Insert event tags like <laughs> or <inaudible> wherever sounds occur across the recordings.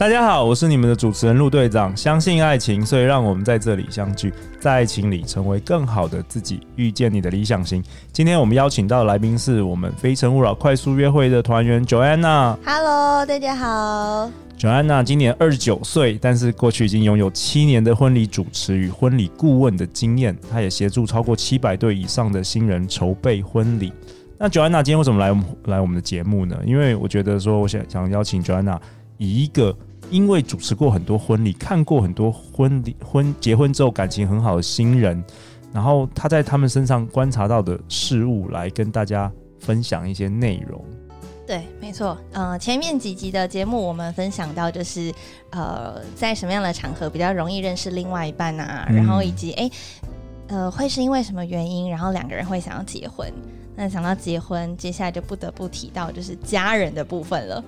大家好，我是你们的主持人陆队长。相信爱情，所以让我们在这里相聚，在爱情里成为更好的自己，遇见你的理想型。今天我们邀请到的来宾是我们非诚勿扰快速约会的团员 Joanna。Hello，大家好。Joanna 今年二十九岁，但是过去已经拥有七年的婚礼主持与婚礼顾问的经验。她也协助超过七百对以上的新人筹备婚礼。那 Joanna 今天为什么来我们来我们的节目呢？因为我觉得说，我想想邀请 Joanna 以一个因为主持过很多婚礼，看过很多婚礼婚结婚之后感情很好的新人。然后他在他们身上观察到的事物，来跟大家分享一些内容。对，没错。呃，前面几集的节目我们分享到，就是呃，在什么样的场合比较容易认识另外一半啊？嗯、然后以及哎，呃，会是因为什么原因，然后两个人会想要结婚？那想到结婚，接下来就不得不提到就是家人的部分了。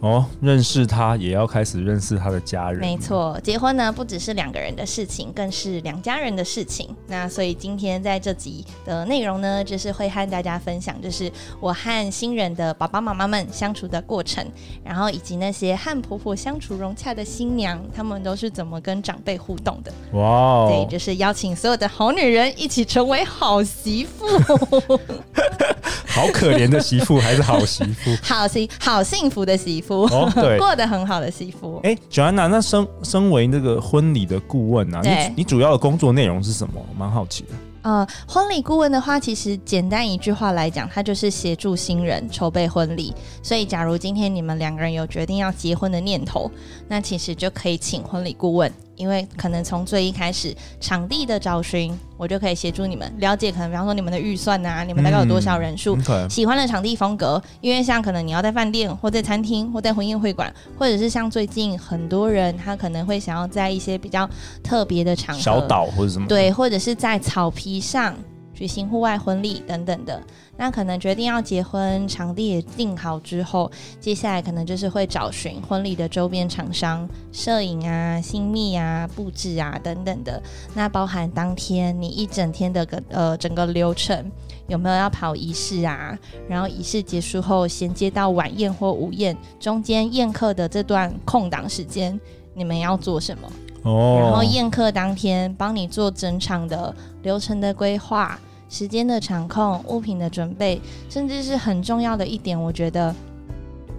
哦，认识他也要开始认识他的家人。没错，结婚呢不只是两个人的事情，更是两家人的事情。那所以今天在这集的内容呢，就是会和大家分享，就是我和新人的爸爸妈妈们相处的过程，然后以及那些和婆婆相处融洽的新娘，他们都是怎么跟长辈互动的。哇哦！对，就是邀请所有的好女人一起成为好媳妇。<laughs> 好可怜的媳妇还是好媳妇？<laughs> 好幸好幸福的媳妇，哦，对，过得很好的媳妇。哎，Joanna，那身身为那个婚礼的顾问啊，你你主要的工作内容是什么？蛮好奇的。呃，婚礼顾问的话，其实简单一句话来讲，他就是协助新人筹备婚礼。所以，假如今天你们两个人有决定要结婚的念头，那其实就可以请婚礼顾问。因为可能从最一开始场地的找寻，我就可以协助你们了解，可能比方说你们的预算啊，你们大概有多少人数，嗯、喜欢的场地风格。因为像可能你要在饭店或在餐厅或在婚宴会馆，或者是像最近很多人他可能会想要在一些比较特别的场合，小岛或者什么，对，或者是在草皮上。举行户外婚礼等等的，那可能决定要结婚，场地也定好之后，接下来可能就是会找寻婚礼的周边厂商，摄影啊、新密啊、布置啊等等的。那包含当天你一整天的个呃整个流程，有没有要跑仪式啊？然后仪式结束后衔接到晚宴或午宴，中间宴客的这段空档时间，你们要做什么？哦，然后宴客当天帮你做整场的流程的规划。时间的掌控、物品的准备，甚至是很重要的一点，我觉得，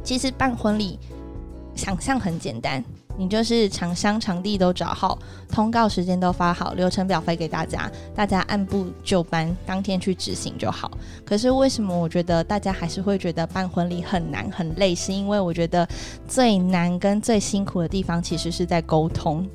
其实办婚礼想象很简单，你就是厂商、场地都找好，通告时间都发好，流程表发给大家，大家按部就班，当天去执行就好。可是为什么我觉得大家还是会觉得办婚礼很难、很累？是因为我觉得最难跟最辛苦的地方，其实是在沟通。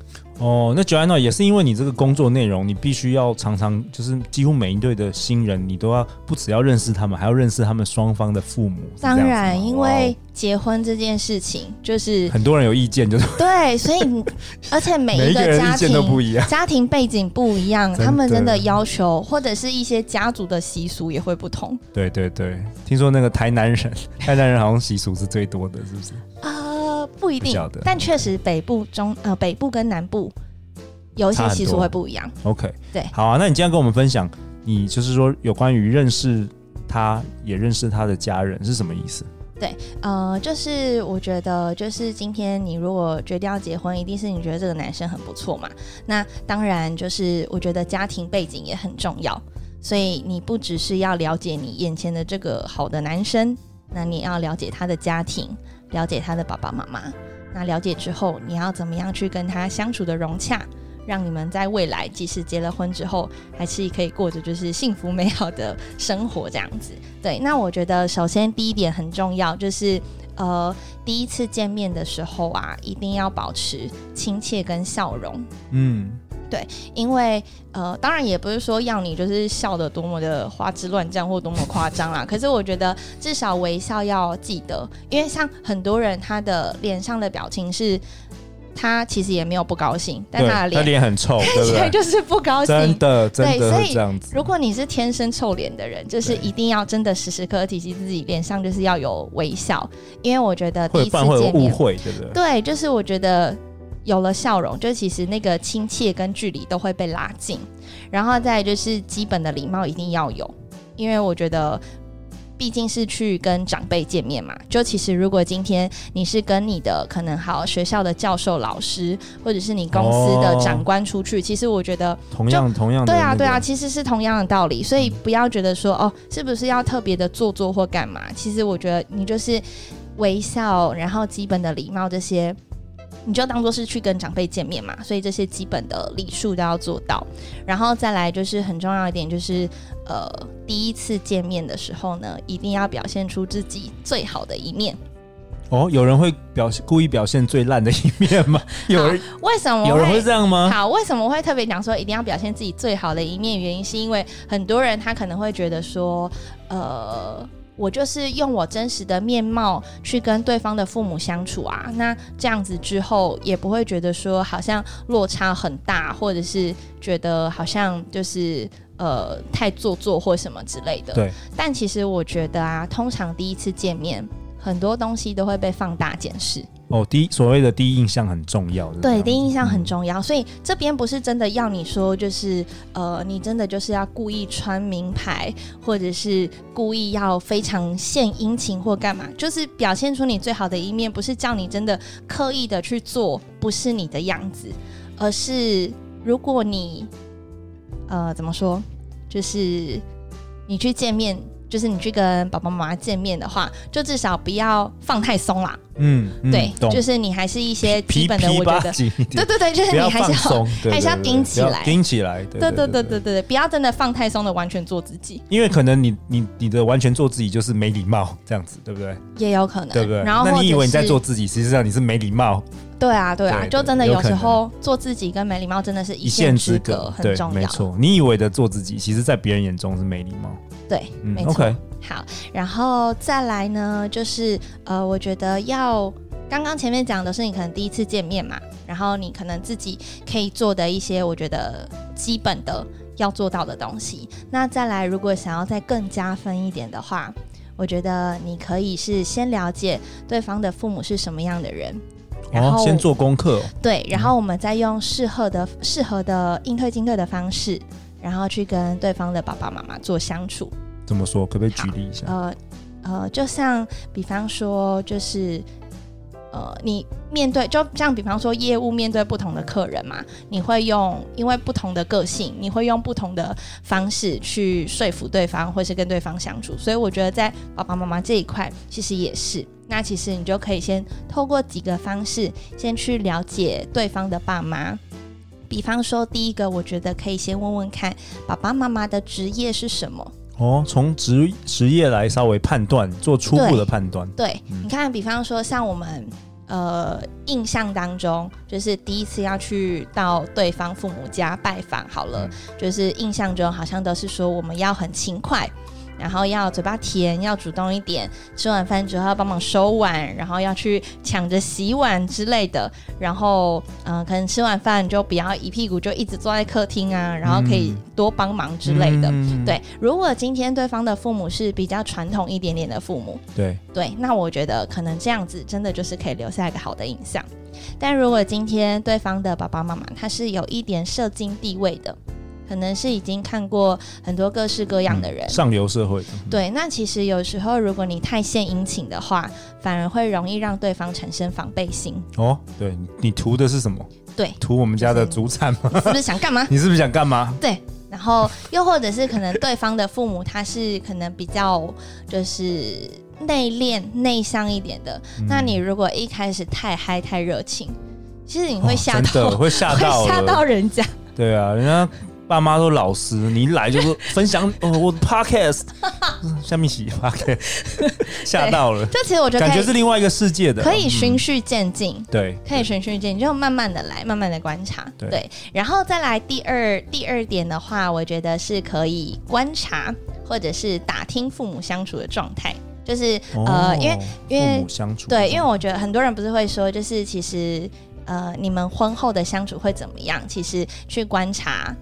哦，那 Joanna 也是因为你这个工作内容，你必须要常常就是几乎每一对的新人，你都要不只要认识他们，还要认识他们双方的父母。当然，因为结婚这件事情就是很多人有意见，就是对，所以 <laughs> 而且每一个家庭都不一样，家庭背景不一样，他们真的要求或者是一些家族的习俗也会不同。对对对，听说那个台南人，<laughs> 台南人好像习俗是最多的，是不是？啊。不一定，但确实北部中呃北部跟南部有一些习俗会不一样。OK，对，好啊，那你今天跟我们分享，你就是说有关于认识他，也认识他的家人是什么意思？对，呃，就是我觉得，就是今天你如果决定要结婚，一定是你觉得这个男生很不错嘛。那当然，就是我觉得家庭背景也很重要，所以你不只是要了解你眼前的这个好的男生，那你要了解他的家庭。了解他的爸爸妈妈，那了解之后，你要怎么样去跟他相处的融洽，让你们在未来即使结了婚之后，还是可以过着就是幸福美好的生活这样子。<laughs> 对，那我觉得首先第一点很重要，就是呃第一次见面的时候啊，一定要保持亲切跟笑容。嗯。对，因为呃，当然也不是说要你就是笑的多么的花枝乱颤或多么夸张啦。<laughs> 可是我觉得至少微笑要记得，因为像很多人他的脸上的表情是他其实也没有不高兴，但他的脸很臭，看起来就是不高兴。真的，真的会这样子。如果你是天生臭脸的人，就是一定要真的时时刻刻提醒自己脸上就是要有微笑，因为我觉得第一次见面会误会，对不对？对，就是我觉得有了笑容，就其实那个亲切跟距离都会被拉近。然后再就是基本的礼貌一定要有，因为我觉得。毕竟是去跟长辈见面嘛，就其实如果今天你是跟你的可能好学校的教授老师，或者是你公司的长官出去，哦、其实我觉得同样同样对啊对啊，其实是同样的道理，所以不要觉得说哦，是不是要特别的做作或干嘛？其实我觉得你就是微笑，然后基本的礼貌这些。你就当做是去跟长辈见面嘛，所以这些基本的礼数都要做到。然后再来就是很重要一点，就是呃，第一次见面的时候呢，一定要表现出自己最好的一面。哦，有人会表现故意表现最烂的一面吗？<laughs> 有人为什么有人会这样吗？好，为什么会特别讲说一定要表现自己最好的一面？原因是因为很多人他可能会觉得说，呃。我就是用我真实的面貌去跟对方的父母相处啊，那这样子之后也不会觉得说好像落差很大，或者是觉得好像就是呃太做作或什么之类的。对。但其实我觉得啊，通常第一次见面，很多东西都会被放大检视。哦，第一所谓的第一印象很重要，对，第一印象很重要，所以这边不是真的要你说，就是呃，你真的就是要故意穿名牌，或者是故意要非常献殷勤或干嘛，就是表现出你最好的一面，不是叫你真的刻意的去做不是你的样子，而是如果你呃怎么说，就是你去见面。就是你去跟爸爸妈妈见面的话，就至少不要放太松啦。嗯，嗯对，就是你还是一些基本的，我觉得，对对对，就是你还是要，还是要顶起来，顶起来。对对对对对对，不要真的放太松的，完全做自己。因为可能你你你的完全做自己就是没礼貌，这样子对不对？也有可能，对不对？然后那你以为你在做自己，实际上你是没礼貌。对啊，对啊，就真的有时候做自己跟没礼貌真的是一线之隔，很重要。没错，你以为的做自己，其实在别人眼中是没礼貌。对，没错。好，然后再来呢，就是呃，我觉得要刚刚前面讲的是你可能第一次见面嘛，然后你可能自己可以做的一些，我觉得基本的要做到的东西。那再来，如果想要再更加分一点的话，我觉得你可以是先了解对方的父母是什么样的人，然后、哦、先做功课。对，然后我们再用适合的、适合的应对进退的方式，然后去跟对方的爸爸妈妈做相处。怎么说？可不可以举例一下？呃呃，就像比方说，就是呃，你面对，就像比方说，业务面对不同的客人嘛，你会用因为不同的个性，你会用不同的方式去说服对方，或是跟对方相处。所以我觉得在爸爸妈妈这一块，其实也是。那其实你就可以先透过几个方式，先去了解对方的爸妈。比方说，第一个，我觉得可以先问问看爸爸妈妈的职业是什么。哦，从职职业来稍微判断，做初步的判断。对，嗯、你看，比方说像我们呃印象当中，就是第一次要去到对方父母家拜访，好了，嗯、就是印象中好像都是说我们要很勤快。然后要嘴巴甜，要主动一点。吃完饭之后要帮忙收碗，然后要去抢着洗碗之类的。然后，嗯、呃，可能吃完饭就不要一屁股就一直坐在客厅啊，然后可以多帮忙之类的。嗯、对，如果今天对方的父母是比较传统一点点的父母，对对，那我觉得可能这样子真的就是可以留下一个好的印象。但如果今天对方的爸爸妈妈他是有一点社经地位的。可能是已经看过很多各式各样的人，嗯、上流社会的。对，那其实有时候如果你太献殷勤的话，反而会容易让对方产生防备心。哦，对，你图的是什么？对，图我们家的祖产吗？<laughs> 你是不是想干嘛？<laughs> 你是不是想干嘛？对，然后又或者是可能对方的父母他是可能比较就是内敛内向一点的，嗯、那你如果一开始太嗨太热情，其实你会吓到，哦、会吓到，<laughs> 吓到人家。对啊，人家。爸妈都老师，你一来就是分享 <laughs> 哦，我的 podcast，<laughs> 下面洗 podcast，吓到了。这其实我觉得感觉是另外一个世界的，可以循序渐进、嗯。对，可以循序渐进，就慢慢的来，慢慢的观察。对，对，然后再来第二第二点的话，我觉得是可以观察或者是打听父母相处的状态，就是、哦、呃，因为因为对，因为我觉得很多人不是会说，就是其实。呃，你们婚后的相处会怎么样？其实去观察。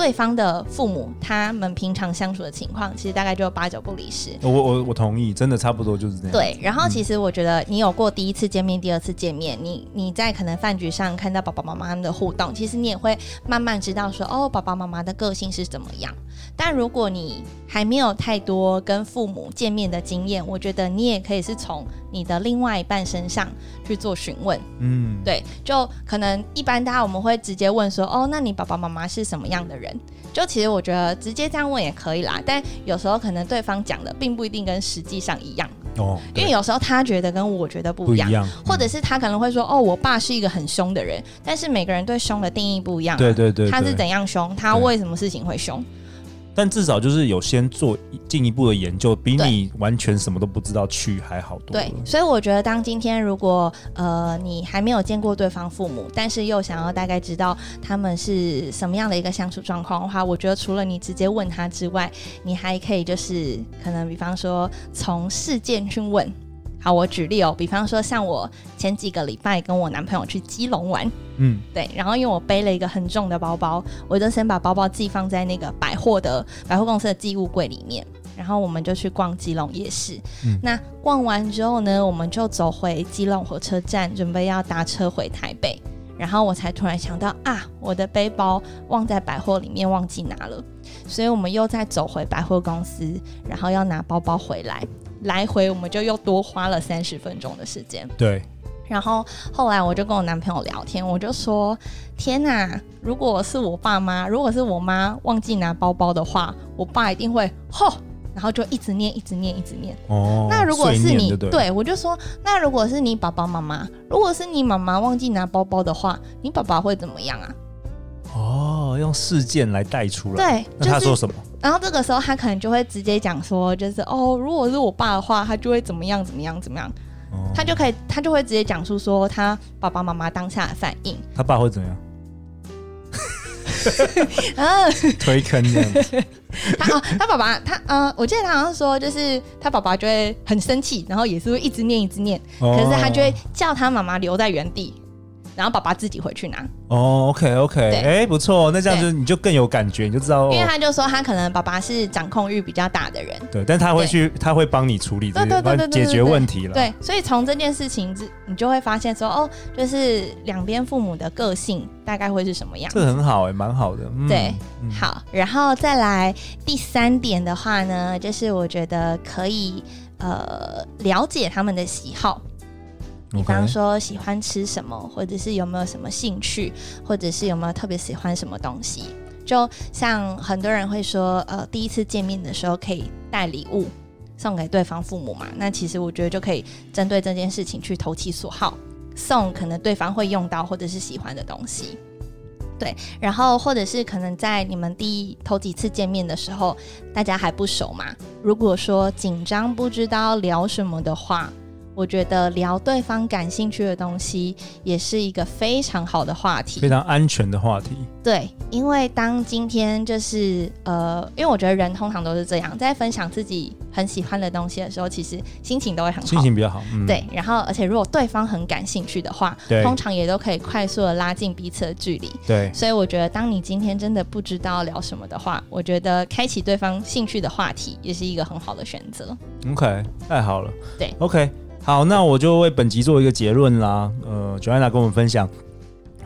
对方的父母，他们平常相处的情况，其实大概就八九不离十。我我我同意，真的差不多就是这样。对，然后其实我觉得你有过第一次见面、第二次见面，你你在可能饭局上看到爸爸妈妈他们的互动，其实你也会慢慢知道说，哦，爸爸妈妈的个性是怎么样。但如果你还没有太多跟父母见面的经验，我觉得你也可以是从你的另外一半身上去做询问。嗯，对，就可能一般大家我们会直接问说，哦，那你爸爸妈妈是什么样的人？就其实我觉得直接这样问也可以啦，但有时候可能对方讲的并不一定跟实际上一样。哦，因为有时候他觉得跟我觉得不一样，或者是他可能会说哦，我爸是一个很凶的人，但是每个人对凶的定义不一样啊，对对对，对，他是怎样凶，他为什么事情会凶？但至少就是有先做进一步的研究，比你完全什么都不知道去还好多。对，所以我觉得，当今天如果呃你还没有见过对方父母，但是又想要大概知道他们是什么样的一个相处状况的话，我觉得除了你直接问他之外，你还可以就是可能比方说从事件去问。好，我举例哦，比方说像我前几个礼拜跟我男朋友去基隆玩，嗯，对，然后因为我背了一个很重的包包，我就先把包包寄放在那个百货的百货公司的寄物柜里面，然后我们就去逛基隆夜市。嗯，那逛完之后呢，我们就走回基隆火车站，准备要搭车回台北，然后我才突然想到啊，我的背包忘在百货里面，忘记拿了，所以我们又再走回百货公司，然后要拿包包回来。来回我们就又多花了三十分钟的时间。对，然后后来我就跟我男朋友聊天，我就说：“天哪，如果是我爸妈，如果是我妈忘记拿包包的话，我爸一定会吼，然后就一直念，一直念，一直念。哦，那如果是你，对，对，我就说，那如果是你爸爸妈妈，如果是你妈妈忘记拿包包的话，你爸爸会怎么样啊？”哦，用事件来带出来。对，那他说什么？然后这个时候他可能就会直接讲说，就是哦，如果是我爸的话，他就会怎么样怎么样怎么样，哦、他就可以他就会直接讲述说他爸爸妈妈当下的反应。<laughs> 他爸会怎样？嗯，<laughs> 推坑这样子。<laughs> 他哦，他爸爸他呃，我记得他好像说，就是他爸爸就会很生气，然后也是会一直念一直念，哦、可是他就会叫他妈妈留在原地。然后爸爸自己回去拿。哦，OK OK，哎、欸，不错，那这样子你就更有感觉，你就知道，因为他就说他可能爸爸是掌控欲比较大的人，对，但他会去，对。他会帮你处理这些，解决问题了，对，所以从这件事情，你就会发现说，哦，就是两边父母的个性大概会是什么样，这很好哎、欸，蛮好的，嗯、对，嗯、好，然后再来第三点的话呢，就是我觉得可以呃了解他们的喜好。比方说喜欢吃什么，或者是有没有什么兴趣，或者是有没有特别喜欢什么东西。就像很多人会说，呃，第一次见面的时候可以带礼物送给对方父母嘛。那其实我觉得就可以针对这件事情去投其所好，送可能对方会用到或者是喜欢的东西。对，然后或者是可能在你们第一头几次见面的时候，大家还不熟嘛。如果说紧张不知道聊什么的话。我觉得聊对方感兴趣的东西也是一个非常好的话题，非常安全的话题。对，因为当今天就是呃，因为我觉得人通常都是这样，在分享自己很喜欢的东西的时候，其实心情都会很好，心情比较好。嗯、对，然后而且如果对方很感兴趣的话，通常也都可以快速的拉近彼此的距离。对，所以我觉得当你今天真的不知道聊什么的话，我觉得开启对方兴趣的话题也是一个很好的选择。OK，太好了。对，OK。好，那我就为本集做一个结论啦。呃，Joanna 跟我们分享，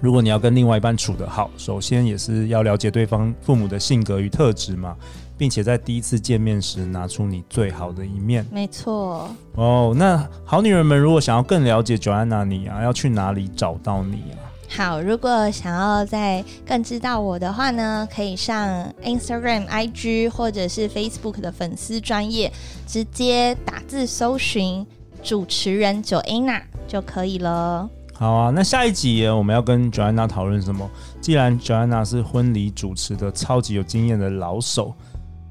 如果你要跟另外一半处得好，首先也是要了解对方父母的性格与特质嘛，并且在第一次见面时拿出你最好的一面。没错。哦，那好女人们如果想要更了解 Joanna 你啊，要去哪里找到你啊？好，如果想要再更知道我的话呢，可以上 Instagram、IG 或者是 Facebook 的粉丝专业，直接打字搜寻。主持人 Joanna 就可以了。好啊，那下一集我们要跟 Joanna 讨论什么？既然 Joanna 是婚礼主持的超级有经验的老手，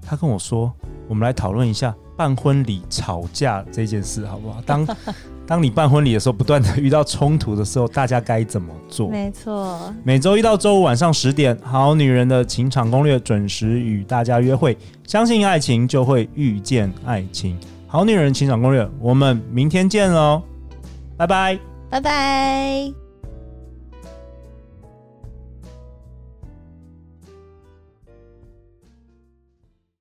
她跟我说，我们来讨论一下办婚礼吵架这件事，好不好？当 <laughs> 当你办婚礼的时候，不断的遇到冲突的时候，大家该怎么做？没错。每周一到周五晚上十点，好女人的情场攻略准时与大家约会。相信爱情，就会遇见爱情。好女人情场攻略，我们明天见喽，拜拜，拜拜。